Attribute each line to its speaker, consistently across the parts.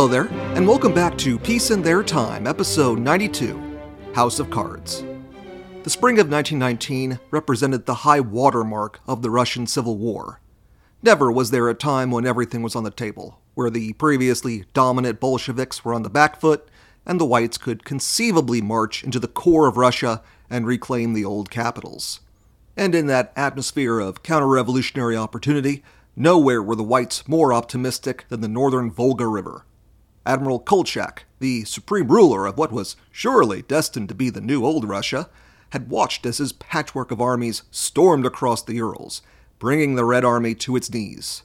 Speaker 1: Hello there, and welcome back to Peace in Their Time, episode 92 House of Cards. The spring of 1919 represented the high watermark of the Russian Civil War. Never was there a time when everything was on the table, where the previously dominant Bolsheviks were on the back foot and the whites could conceivably march into the core of Russia and reclaim the old capitals. And in that atmosphere of counter revolutionary opportunity, nowhere were the whites more optimistic than the northern Volga River. Admiral Kolchak, the supreme ruler of what was surely destined to be the new old Russia, had watched as his patchwork of armies stormed across the Urals, bringing the Red Army to its knees.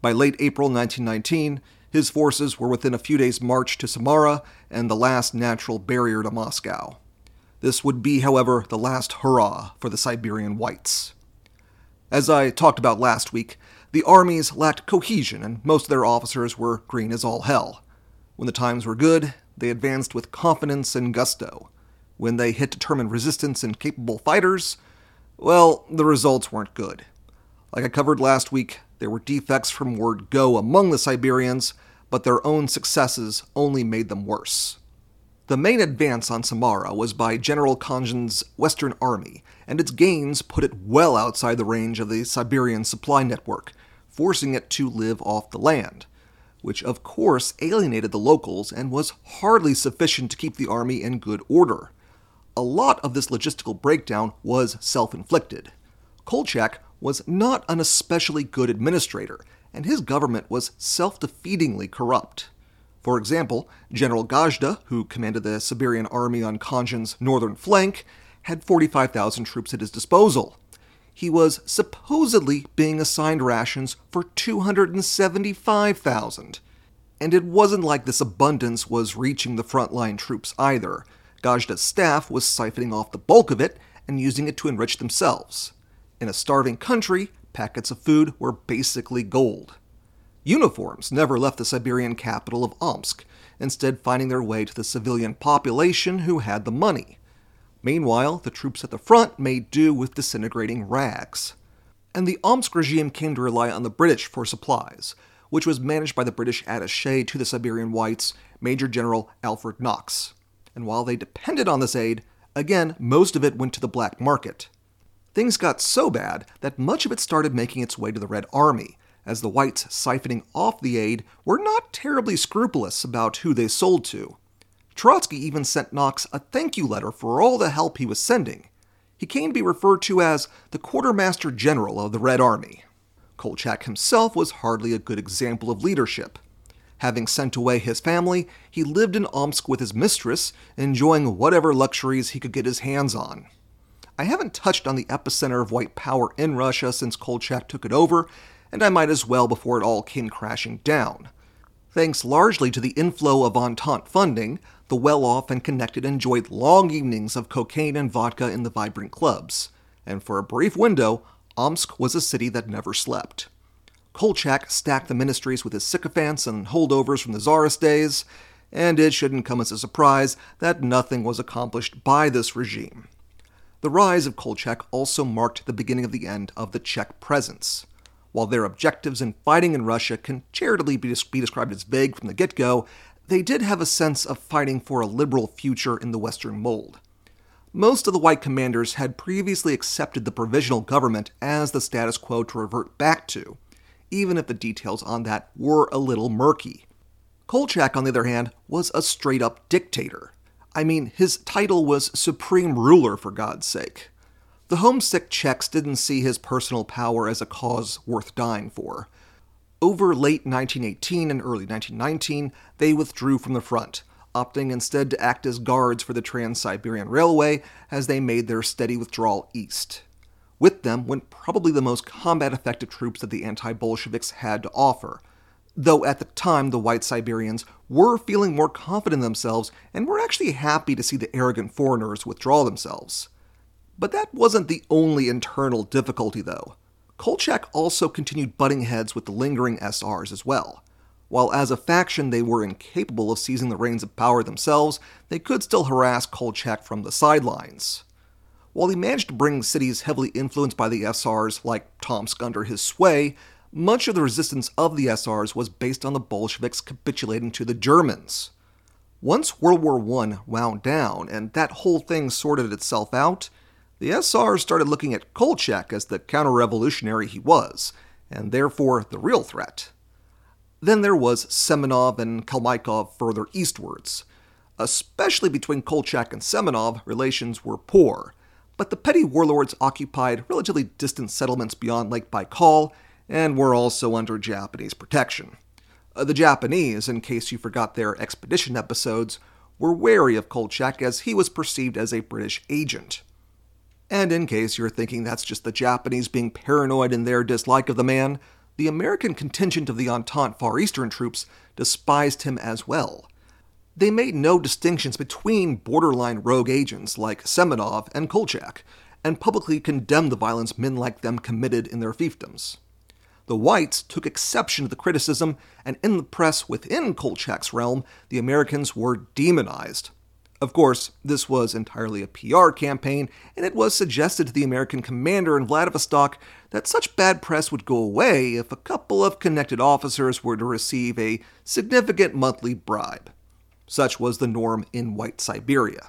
Speaker 1: By late April 1919, his forces were within a few days' march to Samara and the last natural barrier to Moscow. This would be, however, the last hurrah for the Siberian Whites. As I talked about last week, the armies lacked cohesion and most of their officers were green as all hell. When the times were good, they advanced with confidence and gusto. When they hit determined resistance and capable fighters, well, the results weren't good. Like I covered last week, there were defects from word go among the Siberians, but their own successes only made them worse. The main advance on Samara was by General Khanzhin's Western Army, and its gains put it well outside the range of the Siberian supply network, forcing it to live off the land, which of course alienated the locals and was hardly sufficient to keep the army in good order a lot of this logistical breakdown was self inflicted. Kolchak was not an especially good administrator, and his government was self defeatingly corrupt. For example, General Gajda, who commanded the Siberian army on Khanzhin's northern flank, had 45,000 troops at his disposal. He was supposedly being assigned rations for 275,000. And it wasn't like this abundance was reaching the frontline troops either. Gajda's staff was siphoning off the bulk of it and using it to enrich themselves. In a starving country, packets of food were basically gold. Uniforms never left the Siberian capital of Omsk, instead, finding their way to the civilian population who had the money. Meanwhile, the troops at the front made do with disintegrating rags. And the Omsk regime came to rely on the British for supplies, which was managed by the British attache to the Siberian Whites, Major General Alfred Knox and while they depended on this aid, again, most of it went to the black market. Things got so bad that much of it started making its way to the Red Army, as the whites siphoning off the aid were not terribly scrupulous about who they sold to. Trotsky even sent Knox a thank you letter for all the help he was sending. He came to be referred to as the Quartermaster General of the Red Army. Kolchak himself was hardly a good example of leadership. Having sent away his family, he lived in Omsk with his mistress, enjoying whatever luxuries he could get his hands on. I haven't touched on the epicenter of white power in Russia since Kolchak took it over, and I might as well before it all came crashing down. Thanks largely to the inflow of Entente funding, the well off and connected enjoyed long evenings of cocaine and vodka in the vibrant clubs. And for a brief window, Omsk was a city that never slept. Kolchak stacked the ministries with his sycophants and holdovers from the Tsarist days, and it shouldn't come as a surprise that nothing was accomplished by this regime. The rise of Kolchak also marked the beginning of the end of the Czech presence. While their objectives in fighting in Russia can charitably be, be described as vague from the get go, they did have a sense of fighting for a liberal future in the Western mold. Most of the white commanders had previously accepted the provisional government as the status quo to revert back to, even if the details on that were a little murky. Kolchak, on the other hand, was a straight up dictator. I mean, his title was Supreme Ruler, for God's sake. The homesick Czechs didn't see his personal power as a cause worth dying for. Over late 1918 and early 1919, they withdrew from the front, opting instead to act as guards for the Trans Siberian Railway as they made their steady withdrawal east. With them went probably the most combat effective troops that the anti Bolsheviks had to offer. Though at the time the white Siberians were feeling more confident in themselves and were actually happy to see the arrogant foreigners withdraw themselves. But that wasn't the only internal difficulty, though. Kolchak also continued butting heads with the lingering SRs as well. While as a faction they were incapable of seizing the reins of power themselves, they could still harass Kolchak from the sidelines. While he managed to bring cities heavily influenced by the SRs like Tomsk under his sway, much of the resistance of the SRs was based on the Bolsheviks capitulating to the Germans. Once World War I wound down and that whole thing sorted itself out, the SRs started looking at Kolchak as the counter revolutionary he was, and therefore the real threat. Then there was Semenov and Kalmykov further eastwards. Especially between Kolchak and Semenov, relations were poor, but the petty warlords occupied relatively distant settlements beyond Lake Baikal and were also under Japanese protection. Uh, the Japanese, in case you forgot their expedition episodes, were wary of Kolchak as he was perceived as a British agent. And in case you're thinking that's just the Japanese being paranoid in their dislike of the man, the American contingent of the Entente Far Eastern troops despised him as well. They made no distinctions between borderline rogue agents like Semenov and Kolchak, and publicly condemned the violence men like them committed in their fiefdoms. The whites took exception to the criticism, and in the press within Kolchak's realm, the Americans were demonized. Of course, this was entirely a PR campaign, and it was suggested to the American commander in Vladivostok that such bad press would go away if a couple of connected officers were to receive a significant monthly bribe. Such was the norm in White Siberia.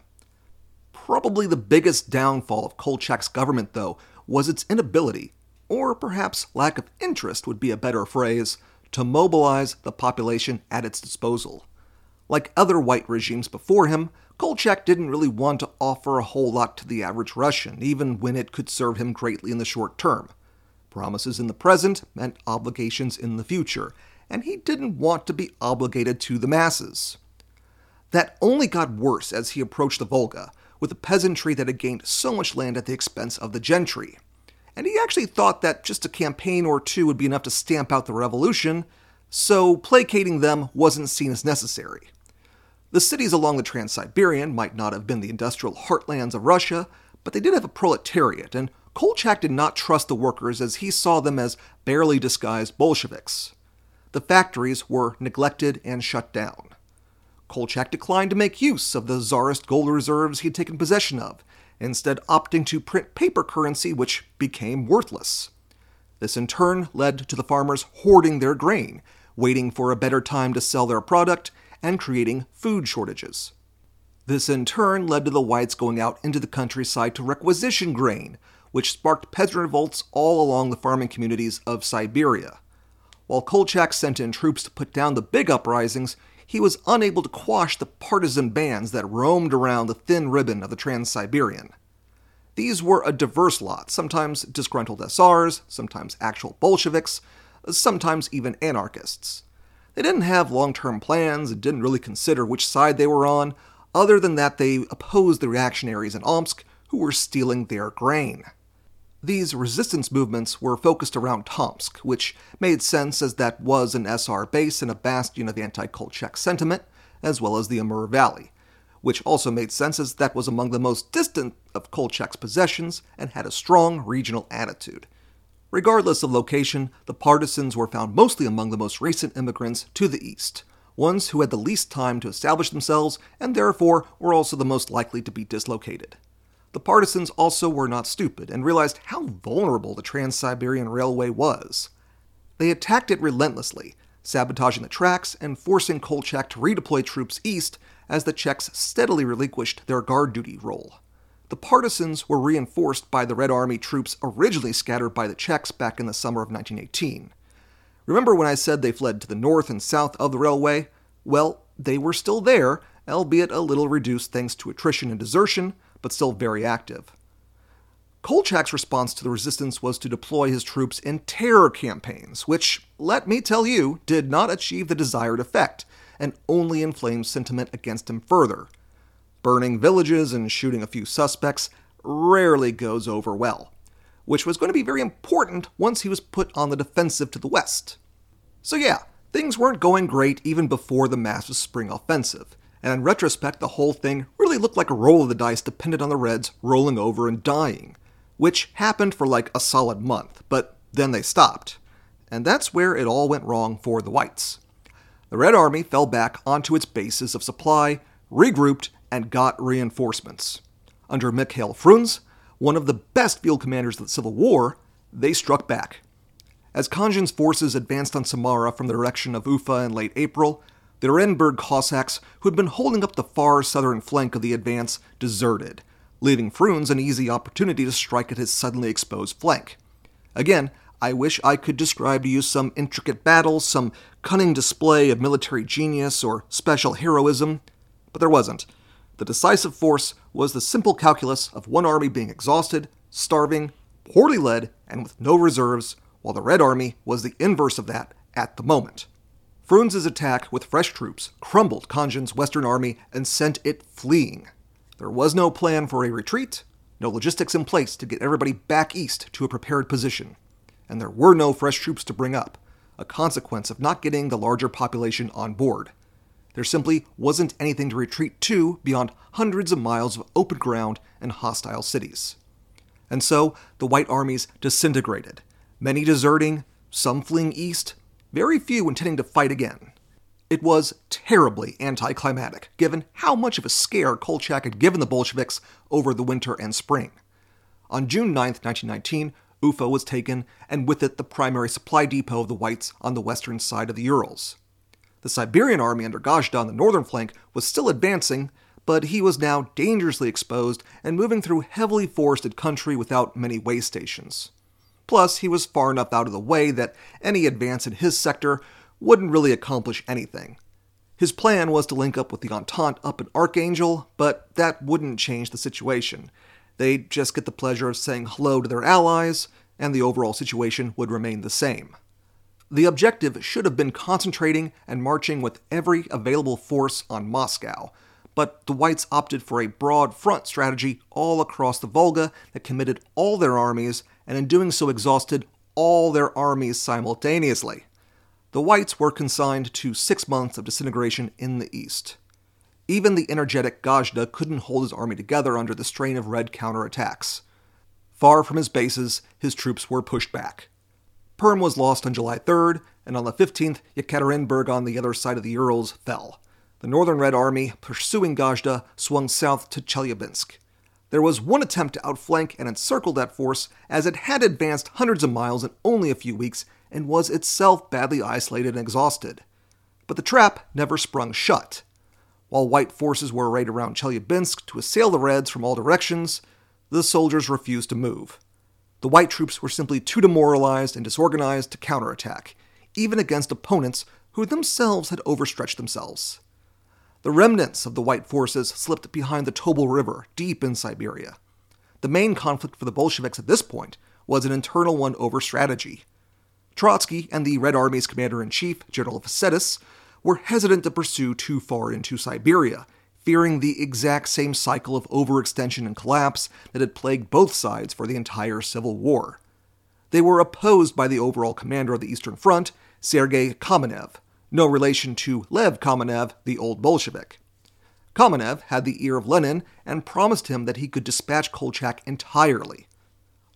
Speaker 1: Probably the biggest downfall of Kolchak's government, though, was its inability or perhaps lack of interest would be a better phrase, to mobilize the population at its disposal. Like other white regimes before him, Kolchak didn't really want to offer a whole lot to the average Russian, even when it could serve him greatly in the short term. Promises in the present meant obligations in the future, and he didn't want to be obligated to the masses. That only got worse as he approached the Volga, with a peasantry that had gained so much land at the expense of the gentry and he actually thought that just a campaign or two would be enough to stamp out the revolution, so placating them wasn't seen as necessary. The cities along the Trans Siberian might not have been the industrial heartlands of Russia, but they did have a proletariat, and Kolchak did not trust the workers as he saw them as barely disguised Bolsheviks. The factories were neglected and shut down. Kolchak declined to make use of the czarist gold reserves he had taken possession of, instead opting to print paper currency, which became worthless. This in turn led to the farmers hoarding their grain, waiting for a better time to sell their product, and creating food shortages. This in turn led to the whites going out into the countryside to requisition grain, which sparked peasant revolts all along the farming communities of Siberia. While Kolchak sent in troops to put down the big uprisings, he was unable to quash the partisan bands that roamed around the thin ribbon of the Trans Siberian. These were a diverse lot, sometimes disgruntled SRs, sometimes actual Bolsheviks, sometimes even anarchists. They didn't have long term plans and didn't really consider which side they were on, other than that they opposed the reactionaries in Omsk who were stealing their grain. These resistance movements were focused around Tomsk, which made sense as that was an SR base and a bastion of anti Kolchak sentiment, as well as the Amur Valley, which also made sense as that was among the most distant of Kolchak's possessions and had a strong regional attitude. Regardless of location, the partisans were found mostly among the most recent immigrants to the east, ones who had the least time to establish themselves and therefore were also the most likely to be dislocated. The partisans also were not stupid and realized how vulnerable the Trans Siberian Railway was. They attacked it relentlessly, sabotaging the tracks and forcing Kolchak to redeploy troops east as the Czechs steadily relinquished their guard duty role. The partisans were reinforced by the Red Army troops originally scattered by the Czechs back in the summer of 1918. Remember when I said they fled to the north and south of the railway? Well, they were still there, albeit a little reduced thanks to attrition and desertion, but still very active. Kolchak's response to the resistance was to deploy his troops in terror campaigns, which, let me tell you, did not achieve the desired effect and only inflamed sentiment against him further. Burning villages and shooting a few suspects rarely goes over well, which was going to be very important once he was put on the defensive to the west. So, yeah, things weren't going great even before the massive spring offensive, and in retrospect, the whole thing really looked like a roll of the dice dependent on the Reds rolling over and dying, which happened for like a solid month, but then they stopped. And that's where it all went wrong for the Whites. The Red Army fell back onto its bases of supply, regrouped, and got reinforcements. Under Mikhail Frunze, one of the best field commanders of the Civil War, they struck back. As Khanjin's forces advanced on Samara from the direction of Ufa in late April, the Orenburg Cossacks, who had been holding up the far southern flank of the advance, deserted, leaving Frunze an easy opportunity to strike at his suddenly exposed flank. Again, I wish I could describe to you some intricate battle, some cunning display of military genius or special heroism, but there wasn't. The decisive force was the simple calculus of one army being exhausted, starving, poorly led, and with no reserves, while the Red Army was the inverse of that at the moment. Frunze's attack with fresh troops crumbled Khanjin's Western Army and sent it fleeing. There was no plan for a retreat, no logistics in place to get everybody back east to a prepared position, and there were no fresh troops to bring up, a consequence of not getting the larger population on board. There simply wasn't anything to retreat to beyond hundreds of miles of open ground and hostile cities. And so the White armies disintegrated, many deserting, some fleeing east, very few intending to fight again. It was terribly anticlimactic, given how much of a scare Kolchak had given the Bolsheviks over the winter and spring. On June 9, 1919, Ufa was taken, and with it the primary supply depot of the Whites on the western side of the Urals. The Siberian army under Gajda on the northern flank was still advancing, but he was now dangerously exposed and moving through heavily forested country without many way stations. Plus, he was far enough out of the way that any advance in his sector wouldn't really accomplish anything. His plan was to link up with the Entente up in Archangel, but that wouldn't change the situation. They'd just get the pleasure of saying hello to their allies, and the overall situation would remain the same. The objective should have been concentrating and marching with every available force on Moscow, but the Whites opted for a broad front strategy all across the Volga that committed all their armies and in doing so exhausted all their armies simultaneously. The Whites were consigned to six months of disintegration in the east. Even the energetic Gajda couldn't hold his army together under the strain of Red counterattacks. Far from his bases, his troops were pushed back. Perm was lost on July 3rd, and on the 15th, Yekaterinburg on the other side of the Urals fell. The Northern Red Army, pursuing Gajda, swung south to Chelyabinsk. There was one attempt to outflank and encircle that force, as it had advanced hundreds of miles in only a few weeks and was itself badly isolated and exhausted. But the trap never sprung shut. While white forces were arrayed around Chelyabinsk to assail the Reds from all directions, the soldiers refused to move. The white troops were simply too demoralized and disorganized to counterattack, even against opponents who themselves had overstretched themselves. The remnants of the white forces slipped behind the Tobol River, deep in Siberia. The main conflict for the Bolsheviks at this point was an internal one over strategy. Trotsky and the Red Army's commander in chief, General Vatsetis, were hesitant to pursue too far into Siberia, fearing the exact same cycle of overextension and collapse that had plagued both sides for the entire Civil War. They were opposed by the overall commander of the Eastern Front, Sergei Kamenev, no relation to Lev Kamenev, the old Bolshevik. Kamenev had the ear of Lenin and promised him that he could dispatch Kolchak entirely.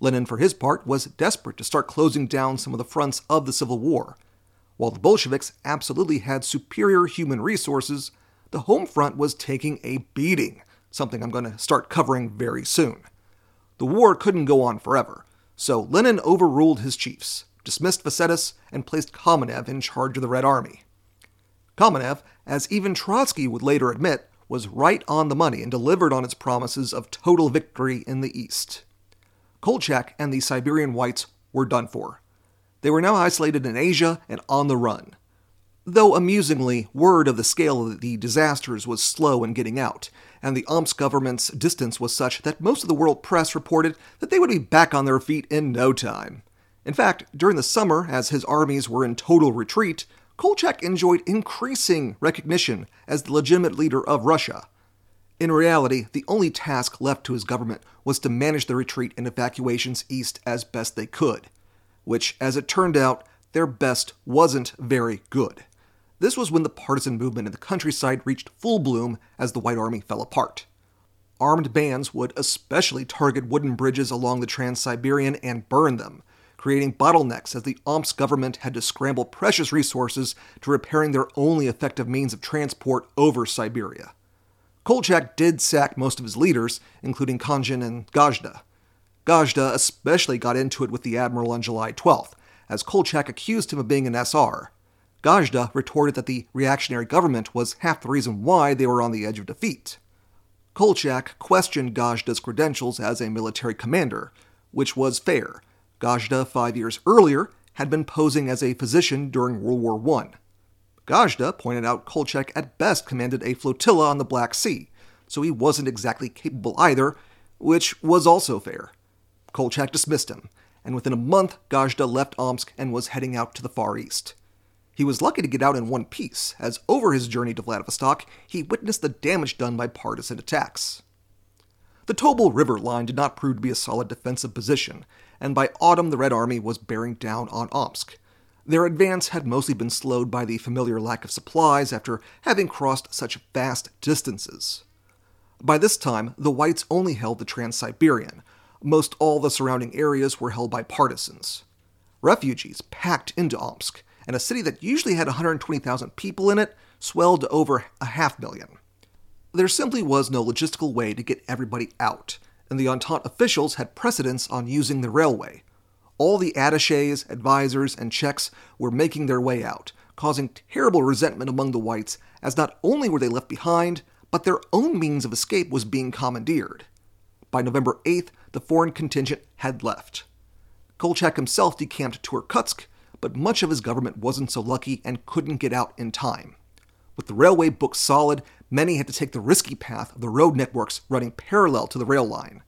Speaker 1: Lenin, for his part, was desperate to start closing down some of the fronts of the Civil War. While the Bolsheviks absolutely had superior human resources, the home front was taking a beating, something I'm going to start covering very soon. The war couldn't go on forever, so Lenin overruled his chiefs, dismissed Vatsetis, and placed Kamenev in charge of the Red Army. Kamenev, as even Trotsky would later admit, was right on the money and delivered on its promises of total victory in the East. Kolchak and the Siberian Whites were done for. They were now isolated in Asia and on the run. Though amusingly, word of the scale of the disasters was slow in getting out, and the Omsk government's distance was such that most of the world press reported that they would be back on their feet in no time. In fact, during the summer, as his armies were in total retreat, Kolchak enjoyed increasing recognition as the legitimate leader of Russia. In reality, the only task left to his government was to manage the retreat and evacuations east as best they could, which, as it turned out, their best wasn't very good. This was when the partisan movement in the countryside reached full bloom as the White Army fell apart. Armed bands would especially target wooden bridges along the Trans Siberian and burn them, creating bottlenecks as the Omsk government had to scramble precious resources to repairing their only effective means of transport over Siberia. Kolchak did sack most of his leaders, including Khanjin and Gajda. Gajda especially got into it with the admiral on July 12th, as Kolchak accused him of being an SR. Gajda retorted that the reactionary government was half the reason why they were on the edge of defeat. Kolchak questioned Gajda's credentials as a military commander, which was fair. Gajda, five years earlier, had been posing as a physician during World War I. Gajda pointed out Kolchak at best commanded a flotilla on the Black Sea, so he wasn't exactly capable either, which was also fair. Kolchak dismissed him, and within a month, Gajda left Omsk and was heading out to the Far East. He was lucky to get out in one piece, as over his journey to Vladivostok, he witnessed the damage done by partisan attacks. The Tobol River line did not prove to be a solid defensive position, and by autumn the Red Army was bearing down on Omsk. Their advance had mostly been slowed by the familiar lack of supplies after having crossed such vast distances. By this time, the Whites only held the Trans Siberian. Most all the surrounding areas were held by partisans. Refugees packed into Omsk, and a city that usually had 120,000 people in it swelled to over a half million. There simply was no logistical way to get everybody out, and the Entente officials had precedence on using the railway. All the attaches, advisors, and Czechs were making their way out, causing terrible resentment among the whites, as not only were they left behind, but their own means of escape was being commandeered. By November 8th, the foreign contingent had left. Kolchak himself decamped to Irkutsk, but much of his government wasn't so lucky and couldn't get out in time. With the railway book solid, many had to take the risky path of the road networks running parallel to the rail line.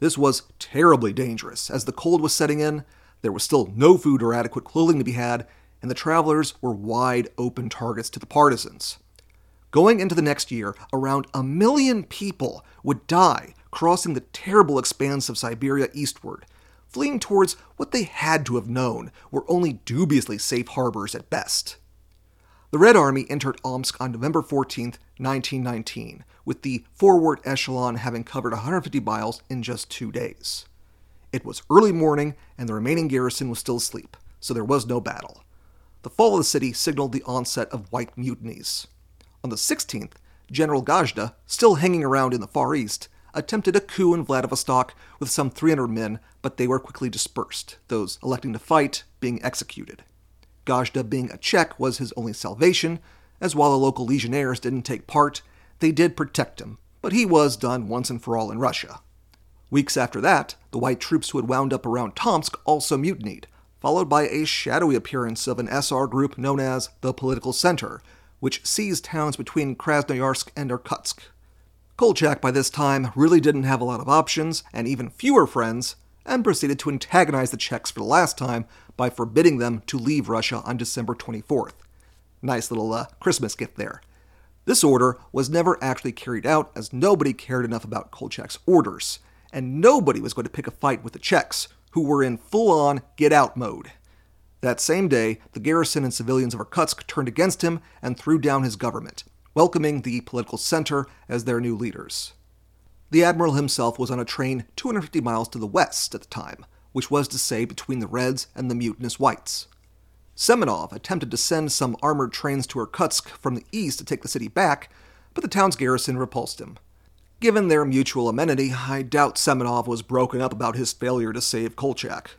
Speaker 1: This was terribly dangerous, as the cold was setting in, there was still no food or adequate clothing to be had, and the travelers were wide open targets to the partisans. Going into the next year, around a million people would die crossing the terrible expanse of Siberia eastward, fleeing towards what they had to have known were only dubiously safe harbors at best. The Red Army entered Omsk on November 14, 1919, with the forward echelon having covered 150 miles in just two days. It was early morning, and the remaining garrison was still asleep, so there was no battle. The fall of the city signaled the onset of white mutinies. On the 16th, General Gajda, still hanging around in the Far East, attempted a coup in Vladivostok with some 300 men, but they were quickly dispersed, those electing to fight being executed. Gajda being a Czech was his only salvation, as while the local legionnaires didn't take part, they did protect him, but he was done once and for all in Russia. Weeks after that, the white troops who had wound up around Tomsk also mutinied, followed by a shadowy appearance of an SR group known as the Political Center, which seized towns between Krasnoyarsk and Irkutsk. Kolchak, by this time, really didn't have a lot of options, and even fewer friends, and proceeded to antagonize the Czechs for the last time by forbidding them to leave Russia on December 24th. Nice little uh, Christmas gift there. This order was never actually carried out as nobody cared enough about Kolchak's orders, and nobody was going to pick a fight with the Czechs, who were in full on get out mode. That same day, the garrison and civilians of Irkutsk turned against him and threw down his government, welcoming the political center as their new leaders. The admiral himself was on a train 250 miles to the west at the time, which was to say between the Reds and the mutinous Whites. Semenov attempted to send some armored trains to Irkutsk from the east to take the city back, but the town's garrison repulsed him. Given their mutual amenity, I doubt Semenov was broken up about his failure to save Kolchak.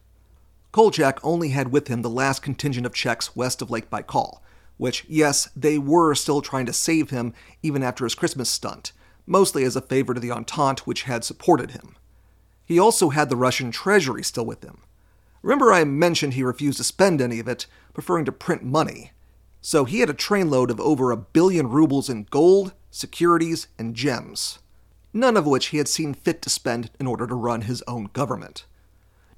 Speaker 1: Kolchak only had with him the last contingent of Czechs west of Lake Baikal, which, yes, they were still trying to save him even after his Christmas stunt, mostly as a favor to the Entente, which had supported him. He also had the Russian treasury still with him. Remember, I mentioned he refused to spend any of it, preferring to print money. So he had a trainload of over a billion rubles in gold, securities, and gems, none of which he had seen fit to spend in order to run his own government.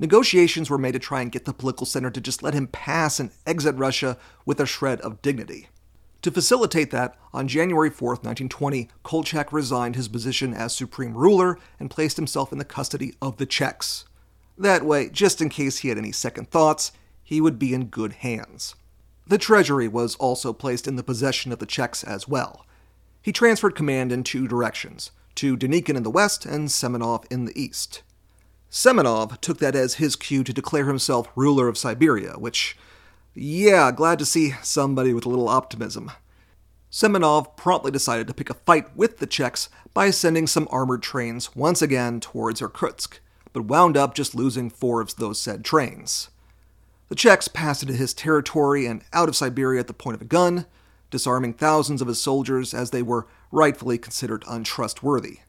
Speaker 1: Negotiations were made to try and get the political center to just let him pass and exit Russia with a shred of dignity. To facilitate that, on January 4, 1920, Kolchak resigned his position as supreme ruler and placed himself in the custody of the Czechs. That way, just in case he had any second thoughts, he would be in good hands. The treasury was also placed in the possession of the Czechs as well. He transferred command in two directions to Denikin in the west and Semenov in the east. Semenov took that as his cue to declare himself ruler of Siberia, which, yeah, glad to see somebody with a little optimism. Semenov promptly decided to pick a fight with the Czechs by sending some armored trains once again towards Irkutsk, but wound up just losing four of those said trains. The Czechs passed into his territory and out of Siberia at the point of a gun, disarming thousands of his soldiers as they were rightfully considered untrustworthy.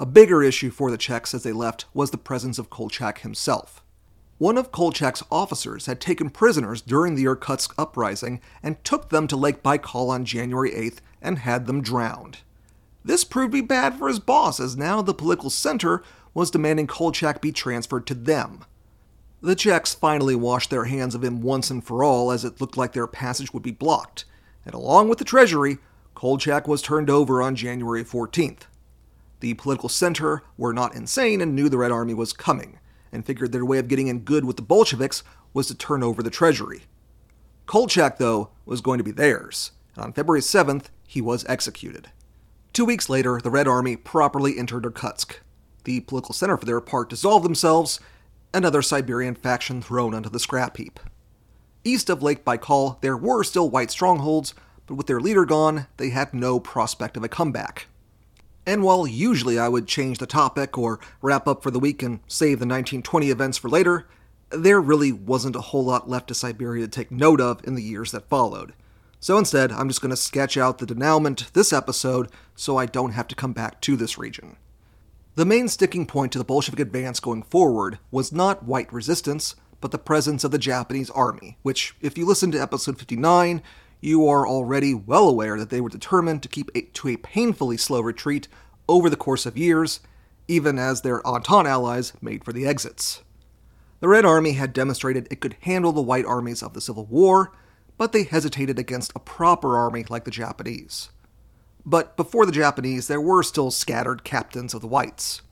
Speaker 1: A bigger issue for the Czechs as they left was the presence of Kolchak himself. One of Kolchak's officers had taken prisoners during the Irkutsk uprising and took them to Lake Baikal on January 8th and had them drowned. This proved to be bad for his boss, as now the political center was demanding Kolchak be transferred to them. The Czechs finally washed their hands of him once and for all, as it looked like their passage would be blocked, and along with the treasury, Kolchak was turned over on January 14th. The political center were not insane and knew the Red Army was coming and figured their way of getting in good with the Bolsheviks was to turn over the treasury. Kolchak, though, was going to be theirs, and on February 7th, he was executed. Two weeks later, the Red Army properly entered Irkutsk. The political center, for their part, dissolved themselves, another Siberian faction thrown onto the scrap heap. East of Lake Baikal, there were still white strongholds, but with their leader gone, they had no prospect of a comeback. And while usually I would change the topic or wrap up for the week and save the 1920 events for later, there really wasn't a whole lot left to Siberia to take note of in the years that followed. So instead, I'm just going to sketch out the denouement this episode so I don't have to come back to this region. The main sticking point to the Bolshevik advance going forward was not white resistance, but the presence of the Japanese army, which, if you listen to episode 59, you are already well aware that they were determined to keep to a painfully slow retreat over the course of years, even as their Entente allies made for the exits. The Red Army had demonstrated it could handle the White armies of the Civil War, but they hesitated against a proper army like the Japanese. But before the Japanese, there were still scattered captains of the Whites.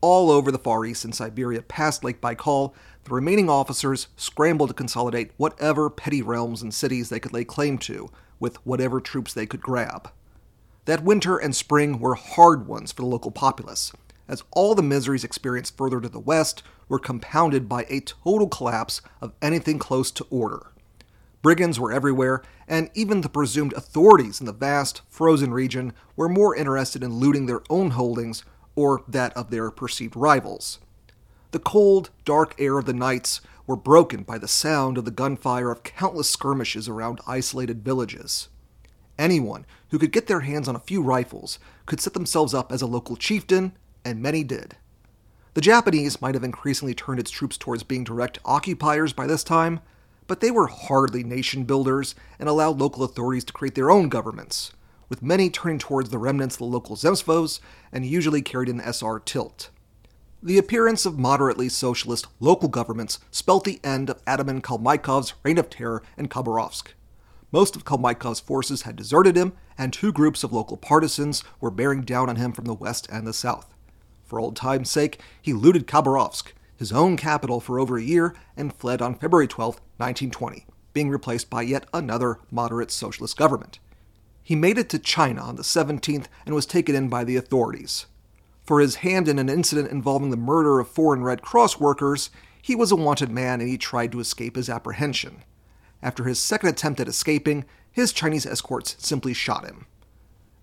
Speaker 1: All over the Far East and Siberia past Lake Baikal, the remaining officers scrambled to consolidate whatever petty realms and cities they could lay claim to, with whatever troops they could grab. That winter and spring were hard ones for the local populace, as all the miseries experienced further to the west were compounded by a total collapse of anything close to order. Brigands were everywhere, and even the presumed authorities in the vast, frozen region were more interested in looting their own holdings or that of their perceived rivals. The cold, dark air of the nights were broken by the sound of the gunfire of countless skirmishes around isolated villages. Anyone who could get their hands on a few rifles could set themselves up as a local chieftain, and many did. The Japanese might have increasingly turned its troops towards being direct occupiers by this time, but they were hardly nation builders and allowed local authorities to create their own governments, with many turning towards the remnants of the local Zemstvos and usually carried an SR tilt. The appearance of moderately socialist local governments spelt the end of Ataman Kalmykov's reign of terror in Khabarovsk. Most of Kalmykov's forces had deserted him, and two groups of local partisans were bearing down on him from the west and the south. For old time's sake, he looted Khabarovsk, his own capital, for over a year and fled on February 12, 1920, being replaced by yet another moderate socialist government. He made it to China on the 17th and was taken in by the authorities. For his hand in an incident involving the murder of foreign Red Cross workers, he was a wanted man and he tried to escape his apprehension. After his second attempt at escaping, his Chinese escorts simply shot him.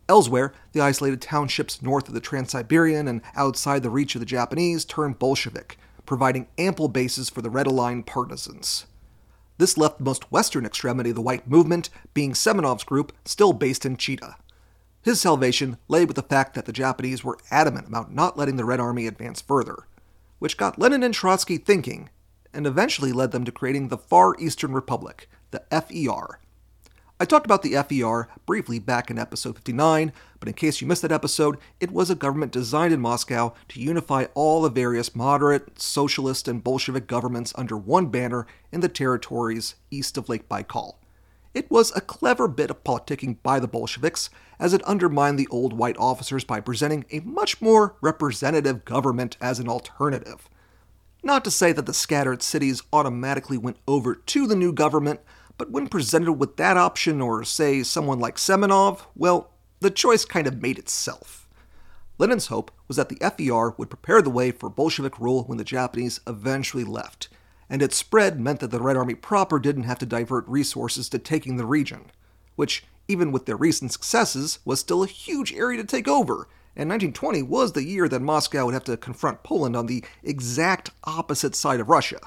Speaker 1: Elsewhere, the isolated townships north of the Trans Siberian and outside the reach of the Japanese turned Bolshevik, providing ample bases for the Red Aligned partisans. This left the most western extremity of the White movement being Semenov's group, still based in Chita. His salvation lay with the fact that the Japanese were adamant about not letting the Red Army advance further, which got Lenin and Trotsky thinking, and eventually led them to creating the Far Eastern Republic, the FER, I talked about the FER briefly back in episode 59, but in case you missed that episode, it was a government designed in Moscow to unify all the various moderate, socialist, and Bolshevik governments under one banner in the territories east of Lake Baikal. It was a clever bit of politicking by the Bolsheviks, as it undermined the old white officers by presenting a much more representative government as an alternative. Not to say that the scattered cities automatically went over to the new government, but when presented with that option or, say, someone like Semenov, well, the choice kind of made itself. Lenin's hope was that the FER would prepare the way for Bolshevik rule when the Japanese eventually left, and its spread meant that the Red Army proper didn't have to divert resources to taking the region, which, even with their recent successes, was still a huge area to take over, and 1920 was the year that Moscow would have to confront Poland on the exact opposite side of Russia.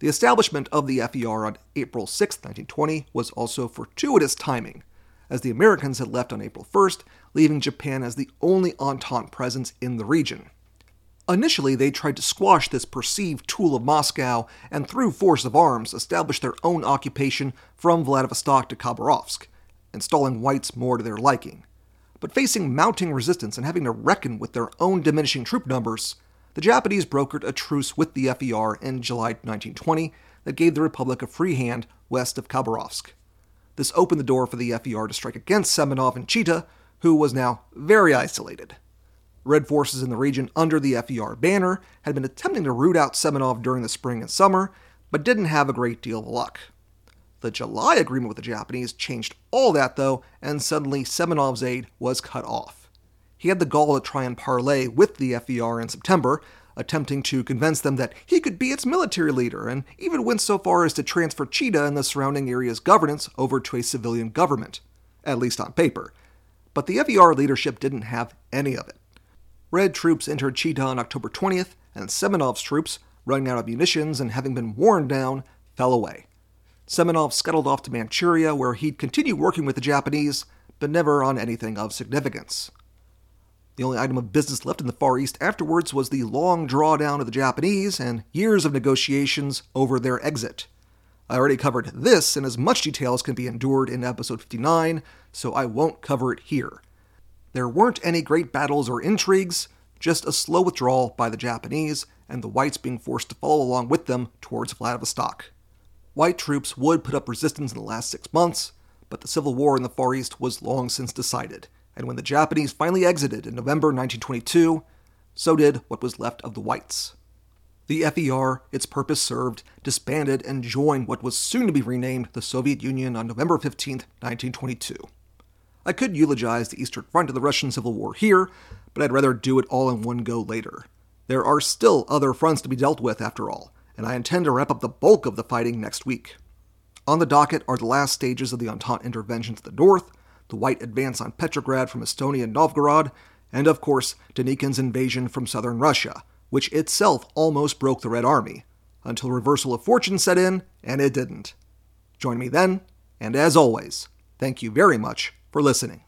Speaker 1: The establishment of the FER on April 6, 1920, was also fortuitous timing, as the Americans had left on April 1st, leaving Japan as the only Entente presence in the region. Initially, they tried to squash this perceived tool of Moscow and, through force of arms, establish their own occupation from Vladivostok to Khabarovsk, installing whites more to their liking. But facing mounting resistance and having to reckon with their own diminishing troop numbers, the Japanese brokered a truce with the FER in July 1920 that gave the Republic a free hand west of Khabarovsk. This opened the door for the FER to strike against Semenov and Chita, who was now very isolated. Red forces in the region under the FER banner had been attempting to root out Semenov during the spring and summer, but didn't have a great deal of luck. The July agreement with the Japanese changed all that, though, and suddenly Semenov's aid was cut off. He had the gall to try and parley with the FER in September, attempting to convince them that he could be its military leader, and even went so far as to transfer Chita and the surrounding area's governance over to a civilian government, at least on paper. But the FER leadership didn't have any of it. Red troops entered Chita on October 20th, and Semenov's troops, running out of munitions and having been worn down, fell away. Semenov scuttled off to Manchuria, where he'd continue working with the Japanese, but never on anything of significance. The only item of business left in the Far East afterwards was the long drawdown of the Japanese and years of negotiations over their exit. I already covered this in as much detail as can be endured in episode 59, so I won't cover it here. There weren't any great battles or intrigues, just a slow withdrawal by the Japanese, and the whites being forced to follow along with them towards Vladivostok. White troops would put up resistance in the last six months, but the civil war in the Far East was long since decided, and when the Japanese finally exited in November 1922, so did what was left of the whites. The FER, its purpose served, disbanded and joined what was soon to be renamed the Soviet Union on November 15, 1922. I could eulogize the Eastern Front of the Russian Civil War here, but I'd rather do it all in one go later. There are still other fronts to be dealt with, after all, and I intend to wrap up the bulk of the fighting next week. On the docket are the last stages of the Entente intervention to the north, the White advance on Petrograd from Estonia and Novgorod, and of course, Denikin's invasion from southern Russia, which itself almost broke the Red Army, until reversal of fortune set in, and it didn't. Join me then, and as always, thank you very much for listening.